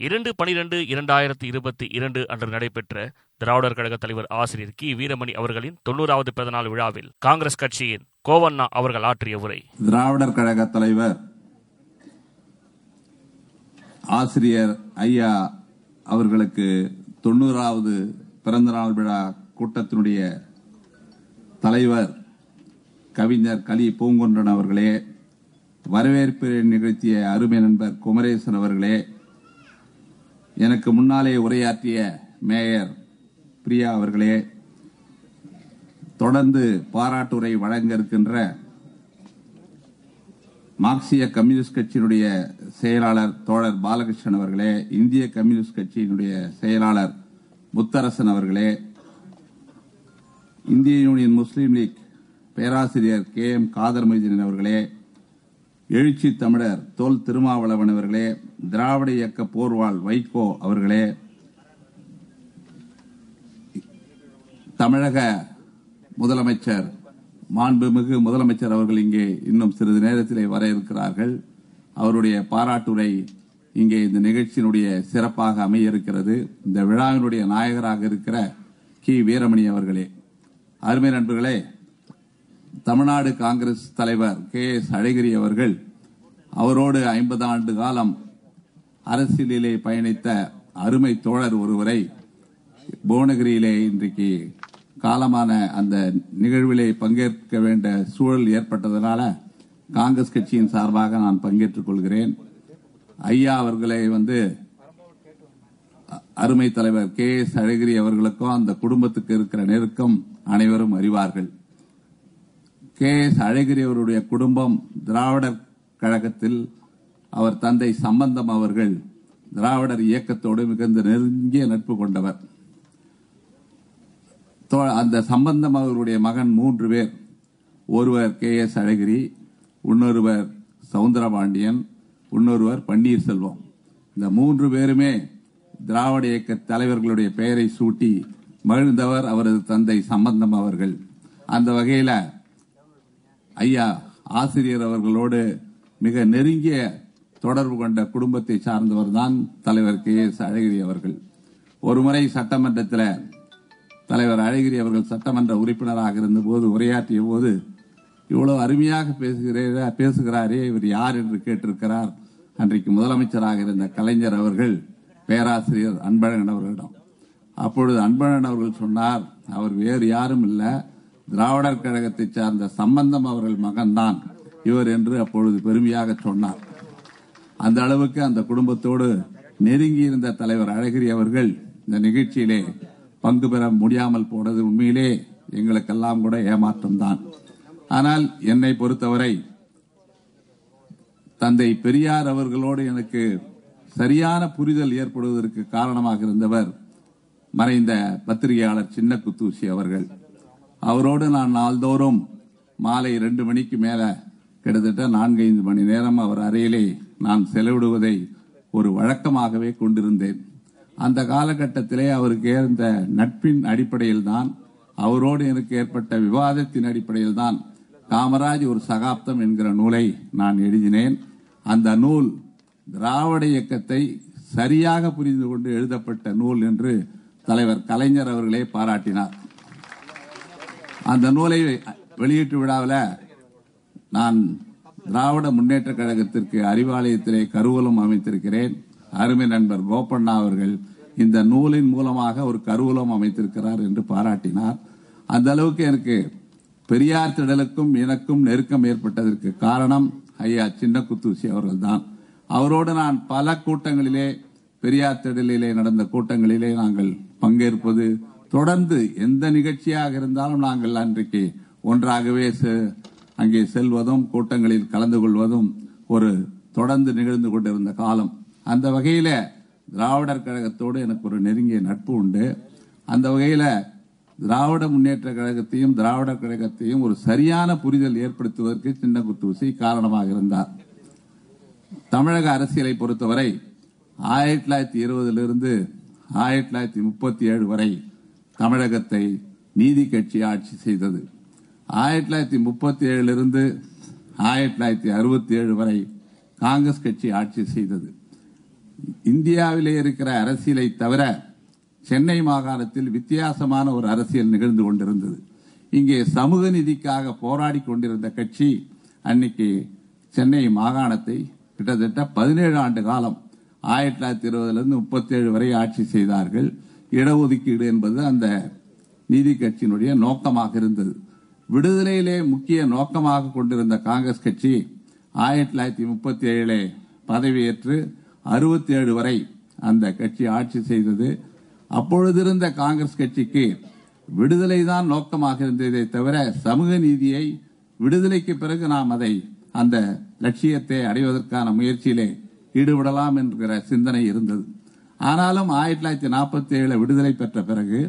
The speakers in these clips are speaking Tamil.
இரண்டு பனிரெண்டு இரண்டாயிரத்தி இருபத்தி இரண்டு அன்று நடைபெற்ற திராவிடர் கழக தலைவர் ஆசிரியர் கி. வீரமணி அவர்களின் தொண்ணூறாவது பிறந்தநாள் விழாவில் காங்கிரஸ் கட்சியின் கோவண்ணா அவர்கள் ஆற்றிய உரை. திராவிடர் கழக தலைவர் ஆசிரியர் ஐயா அவர்களுக்கு தொண்ணூறாவது பிறந்தநாள் விழா கூட்டத்தினுடைய தலைவர் கவிஞர் கலி பூங்குன்றன் அவர்களே வரவேற்பு நிகழ்த்திய அருமை நண்பர் குமரேசன் அவர்களே எனக்கு முன்னாலே உரையாற்றிய மேயர் பிரியா அவர்களே தொடர்ந்து பாராட்டுரை வழங்க இருக்கின்ற மார்க்சிய கம்யூனிஸ்ட் கட்சியினுடைய செயலாளர் தோழர் பாலகிருஷ்ணன் அவர்களே இந்திய கம்யூனிஸ்ட் கட்சியினுடைய செயலாளர் முத்தரசன் அவர்களே இந்திய யூனியன் முஸ்லீம் லீக் பேராசிரியர் கே எம் காதர் மொய்தீன் அவர்களே எழுச்சி தமிழர் தோல் திருமாவளவன் அவர்களே திராவிட இயக்க போர்வாள் வைகோ அவர்களே தமிழக முதலமைச்சர் மாண்புமிகு முதலமைச்சர் அவர்கள் இங்கே இன்னும் சிறிது நேரத்திலே வர இருக்கிறார்கள். அவருடைய பாராட்டுரை இங்கே இந்த நிகழ்ச்சியினுடைய சிறப்பாக அமைய இருக்கிறது இந்த விழாவினுடைய நாயகராக இருக்கிற கி. வீரமணி அவர்களே. அருமை நண்பர்களே தமிழ்நாடு காங்கிரஸ் தலைவர் கே எஸ் அழகிரி அவர்கள் அவரோடு ஐம்பது ஆண்டு காலம் அரசியலிலே பயணித்த அருமை தோழர் ஒருவரை புவனகிரியிலே இன்றைக்கு காலமான அந்த நிகழ்விலே பங்கேற்க வேண்டிய சூழல் ஏற்பட்டதனால காங்கிரஸ் கட்சியின் சார்பாக நான் பங்கேற்றுக் கொள்கிறேன். ஐயா அவர்களை வந்து அருமை தலைவர் கே எஸ் அழகிரி அவர்களுக்கும் அந்த குடும்பத்துக்கு இருக்கிற நெருக்கம் அனைவரும் அறிவார்கள். கே. எஸ் அழகிரி அவருடைய குடும்பம் திராவிடர் கழகத்தில் அவர் தந்தை சம்பந்தம் அவர்கள் திராவிடர் இயக்கத்தோடு மிகுந்த நெருங்கிய நட்பு கொண்டவர். அந்த சம்பந்தம் அவருடைய மகன் மூன்று பேர். ஒருவர் கே. எஸ் அழகிரி இன்னொருவர் சவுந்தரபாண்டியன் இன்னொருவர் பன்னீர்செல்வம். இந்த மூன்று பேருமே திராவிட இயக்க தலைவர்களுடைய பெயரை சூட்டி மகிழ்ந்தவர் அவரது தந்தை சம்பந்தம் அவர்கள். அந்த வகையில் ஐயா ஆசிரியர் அவர்களோடு மிக நெருங்கிய தொடர்பு கொண்ட குடும்பத்தை சார்ந்தவர் தான் தலைவர் கே எஸ் அழகிரி அவர்கள். ஒருமுறை சட்டமன்றத்தில் தலைவர் அழகிரி அவர்கள் சட்டமன்ற உறுப்பினராக இருந்தபோது உரையாற்றிய போது இவ்வளவு அருமையாக பேசுகிறே பேசுகிறாரே இவர் யார் என்று கேட்டிருக்கிறார் அன்றைக்கு முதலமைச்சராக இருந்த கலைஞர் அவர்கள் பேராசிரியர் அன்பழகன் அவர்களிடம். அப்பொழுது அன்பழகன் அவர்கள் சொன்னார் அவர் வேறு யாரும் இல்லை திராவிடர் கழகத்தை சார்ந்த சம்பந்தம் அவர்கள் மகன்தான். இவர் என்று அப்பொழுது பெருமையாக சொன்னார். அந்த அளவுக்கு அந்த குடும்பத்தோடு நெருங்கி இருந்த தலைவர் அழகிரி அவர்கள் இந்த நிகழ்ச்சியிலே பங்கு பெற முடியாமல் போனது உண்மையிலே எங்களுக்கெல்லாம் கூட ஏமாற்றம் தான் ஆனால் என்னை பொறுத்தவரை தந்தை பெரியார் அவர்களோடு எனக்கு சரியான புரிதல் ஏற்படுவதற்கு காரணமாக இருந்தவர் மறைந்த பத்திரிகையாளர் சின்ன குத்தூசி அவர்கள். அவரோடு நான் நாள்தோறும் மாலை ரெண்டு மணிக்கு மேல கிட்டத்தட்ட நான்கைந்து மணி நேரம் அவர் அறையிலே நான் செலவிடுவதை ஒரு வழக்கமாகவே கொண்டிருந்தேன். அந்த காலகட்டத்திலே அவருக்கு இருந்த நட்பின் அடிப்படையில் தான் அவரோடு எனக்கு ஏற்பட்ட விவாதத்தின் அடிப்படையில் தான் காமராஜ் ஒரு சகாப்தம் என்கிற நூலை நான் எழுதினேன். அந்த நூல் திராவிட இயக்கத்தை சரியாக புரிந்து கொண்டு எழுதப்பட்ட நூல் என்று தலைவர் கலைஞர் அவர்களே பாராட்டினார். அந்த நூலை வெளியீட்டு விழாவில் நான் திராவிட முன்னேற்ற கழகத்திற்கு அறிவாலயத்திலே கருவூலம் அமைத்திருக்கிறேன். அருமை நண்பர் கோபண்ணா அவர்கள் இந்த நூலின் மூலமாக ஒரு கருவூலம் அமைத்திருக்கிறார் என்று பாராட்டினார். அந்த அளவுக்கு எனக்கு பெரியார் திடலுக்கும் எனக்கும் நெருக்கம் ஏற்பட்டதற்கு காரணம் ஐயா சின்ன குத்துசி அவர்கள்தான். அவரோடு நான் பல கூட்டங்களிலே பெரியார் திடலிலே நடந்த கூட்டங்களிலே நாங்கள் பங்கேற்பது தொடர்ந்து எந்த நிகழ்ச்சியாக இருந்தாலும் நாங்கள் அன்றைக்கு ஒன்றாகவே அங்கே செல்வதும் கூட்டங்களில் கலந்து கொள்வதும் ஒரு தொடர்ந்து நிகழ்ந்து கொண்டிருந்த காலம். அந்த வகையில திராவிடர் கழகத்தோடு எனக்கு ஒரு நெருங்கிய நட்பு உண்டு. அந்த வகையில திராவிட முன்னேற்ற கழகத்தையும் திராவிடர் கழகத்தையும் ஒரு சரியான புரிதல் ஏற்படுத்துவதற்கு சின்ன குத்தூசி காரணமாக இருந்தார். தமிழக அரசியலை பொறுத்தவரை ஆயிரத்தி தொள்ளாயிரத்தி இருபதிலிருந்து ஆயிரத்தி தொள்ளாயிரத்தி முப்பத்தி ஏழு வரை தமிழகத்தை நீதி கட்சி ஆட்சி செய்தது. ஆயிரத்தி தொள்ளாயிரத்தி முப்பத்தி ஏழிலிருந்து ஆயிரத்தி தொள்ளாயிரத்தி அறுபத்தி ஏழு வரை காங்கிரஸ் கட்சி ஆட்சி செய்தது. இந்தியாவிலே இருக்கிற அரசியலை தவிர சென்னை மாகாணத்தில் வித்தியாசமான ஒரு அரசியல் நிகழ்ந்து கொண்டிருந்தது. இங்கே சமூக நிதிக்காக போராடி கொண்டிருந்த கட்சி அன்னைக்கு சென்னை மாகாணத்தை கிட்டத்தட்ட பதினேழு ஆண்டு காலம் ஆயிரத்தி தொள்ளாயிரத்தி இருபதுலேருந்து முப்பத்தேழு வரை ஆட்சி செய்தார்கள். இடஒதுக்கீடு என்பது அந்த நீதி கட்சியினுடைய நோக்கமாக இருந்தது. விடுதலையிலே முக்கிய நோக்கமாக கொண்டிருந்த காங்கிரஸ் கட்சி ஆயிரத்தி தொள்ளாயிரத்தி முப்பத்தி ஏழிலே பதவியேற்று அறுபத்தி ஏழு வரை அந்த கட்சி ஆட்சி செய்தது. அப்பொழுது இருந்த காங்கிரஸ் கட்சிக்கு விடுதலை தான் நோக்கமாக இருந்ததை தவிர சமூக நீதியை விடுதலைக்கு பிறகு நாம் அதை அந்த லட்சியத்தை அடைவதற்கான முயற்சியிலே ஈடுபடலாம் என்கிற சிந்தனை இருந்தது. ஆனாலும் ஆயிரத்தி தொள்ளாயிரத்தி நாற்பத்தி ஏழு விடுதலை பெற்ற பிறகு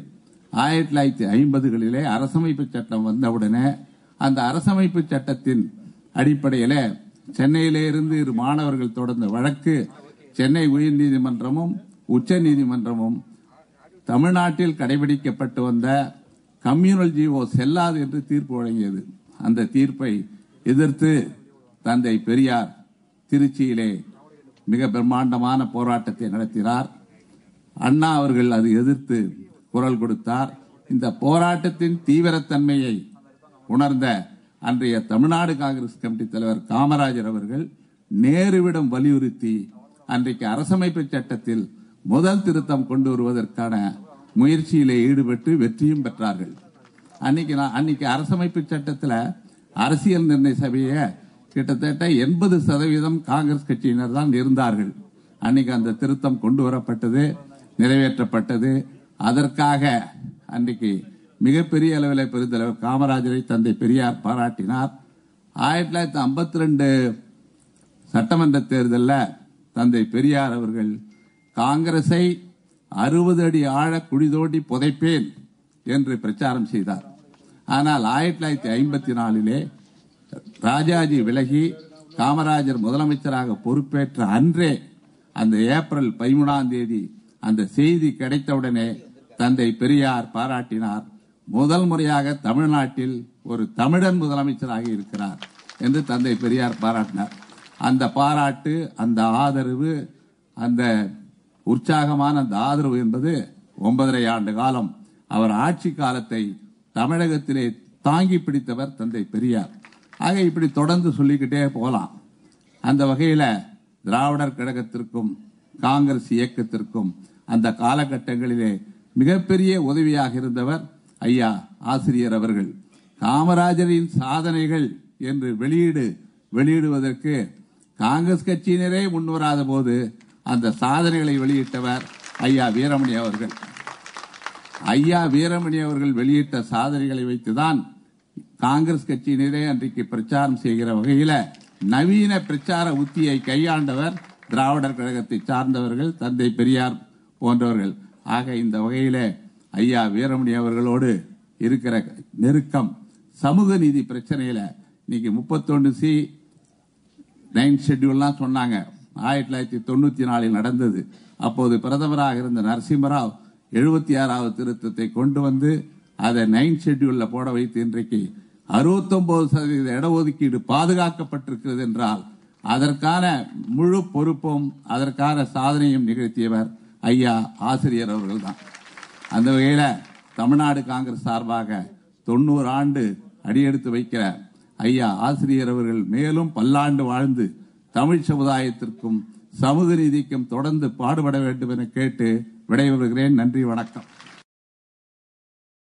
ஆயிரத்தி தொள்ளாயிரத்தி ஐம்பதுகளிலே அரசமைப்பு சட்டம் வந்தவுடனே அந்த அரசமைப்பு சட்டத்தின் அடிப்படையிலே சென்னையிலே இருந்து இரு மாணவர்கள் தொடர்ந்த வழக்கு சென்னை உயர்நீதிமன்றமும் உச்ச நீதிமன்றமும் தமிழ்நாட்டில் கடைபிடிக்கப்பட்டு வந்த கம்யூனல் ஜீவோ செல்லாது என்று தீர்ப்பு வழங்கியது. அந்த தீர்ப்பை எதிர்த்து தந்தை பெரியார் திருச்சியிலே மிக பிரம்மாண்டமான போராட்டத்தை நடத்தினார். அண்ணா அவர்கள் அதை எதிர்த்து குரல் கொடுத்தார். இந்த போராட்டத்தின் தீவிரத்தன்மையை உணர்ந்த அன்றைய தமிழ்நாடு காங்கிரஸ் கமிட்டி தலைவர் காமராஜர் அவர்கள் நேருவிடம் வலியுறுத்தி அன்றைக்கு அரசமைப்பு சட்டத்தில் முதல் திருத்தம் கொண்டு வருவதற்கான முயற்சியிலே ஈடுபட்டு வெற்றியும் பெற்றார்கள். அன்னைக்கு நான் அன்னைக்கு அரசமைப்பு சட்டத்தில் அரசியல் நிர்ணய சபையை கிட்டத்தட்ட எண்பது சதவீதம் காங்கிரஸ் கட்சியினர் தான் இருந்தார்கள். அன்னைக்கு அந்த திருத்தம் கொண்டு வரப்பட்டது நிறைவேற்றப்பட்டது. அதற்காக அன்றைக்கு மிகப்பெரிய அளவில் பெருந்தலைவர் காமராஜரை தந்தை பெரியார் பாராட்டினார். ஆயிரத்தி தொள்ளாயிரத்தி ஐம்பத்தி ரெண்டு சட்டமன்ற தேர்தலில் தந்தை பெரியார் அவர்கள் காங்கிரஸை அறுபது அடி ஆழ குழி தோண்டி புதைப்பேன் என்று பிரச்சாரம் செய்தார். ஆனால் ஆயிரத்தி தொள்ளாயிரத்தி ஐம்பத்தி நாலிலே ராஜாஜி விலகி காமராஜர் முதலமைச்சராக பொறுப்பேற்ற அன்றே அந்த ஏப்ரல் பதிமூணாம் தேதி அந்த செய்தி கிடைத்தவுடனே தந்தை பெரியார் பாராட்டினார். முதல் முறையாக தமிழ்நாட்டில் ஒரு தமிழன் முதலமைச்சராக இருக்கிறார் என்று தந்தை பெரியார் பாராட்டினார். அந்த பாராட்டு அந்த ஆதரவு அந்த உற்சாகமான அந்த ஆதரவு என்பது ஒன்பதரை ஆண்டு காலம் அவர் ஆட்சி காலத்தை தமிழகத்திலே தாங்கி பிடித்தவர் தந்தை பெரியார். ஆக இப்படி தொடர்ந்து சொல்லிக்கிட்டே போகலாம். அந்த வகையில் திராவிடர் கழகத்திற்கும் காங்கிரஸ் இயக்கத்திற்கும் அந்த காலகட்டங்களிலே மிகப்பெரிய உதவியாக இருந்தவர் ஐயா ஆசிரியர் அவர்கள். காமராஜரின் சாதனைகள் என்று வெளியீடு வெளியிடுவதற்கு காங்கிரஸ் கட்சியினரே முன்வராத போது அந்த சாதனைகளை வெளியிட்டவர் ஐயா வீரமணி அவர்கள். ஐயா வீரமணி அவர்கள் வெளியிட்ட சாதனைகளை வைத்துதான் காங்கிரஸ் கட்சியினரே அன்றைக்கு பிரச்சாரம் செய்கிற வகையில நவீன பிரச்சார உத்தியை கையாண்டவர் திராவிடர் கழகத்தை சார்ந்தவர்கள் தந்தை பெரியார் போன்றவர்கள். ஆக இந்த வகையில ஐயா வீரமணி அவர்களோடு இருக்கிற நெருக்கம் சமூக நீதி பிரச்சனையில இன்னைக்கு முப்பத்தொன்னு சி நைன் ஷெட்யூல்லாம் சொன்னாங்க. ஆயிரத்தி தொள்ளாயிரத்தி தொண்ணூத்தி நாலில் நடந்தது. அப்போது பிரதமராக இருந்த நரசிம்மராவ் எழுபத்தி ஆறாவது திருத்தத்தை கொண்டு வந்து அதை நைன் ஷெட்யூல்ல போட வைத்து இன்றைக்கு அறுபத்தொன்பது சதவீத இடஒதுக்கீடு பாதுகாக்கப்பட்டிருக்கிறது என்றால் அதற்கான முழு பொறுப்பும் அதற்கான சாதனையும் நிகழ்த்தியவர் ஐயா ஆசிரியர் அவர்கள் தான் அந்த வகையில் தமிழ்நாடு காங்கிரஸ் சார்பாக தொண்ணூறு ஆண்டு அடியெடுத்து வைக்கிற ஐயா ஆசிரியர் அவர்கள் மேலும் பல்லாண்டு வாழ்ந்து தமிழ் சமுதாயத்திற்கும் சமூக நீதிக்கும் தொடர்ந்து பாடுபட வேண்டும் என கேட்டு விடைபெறுகிறேன். நன்றி வணக்கம்.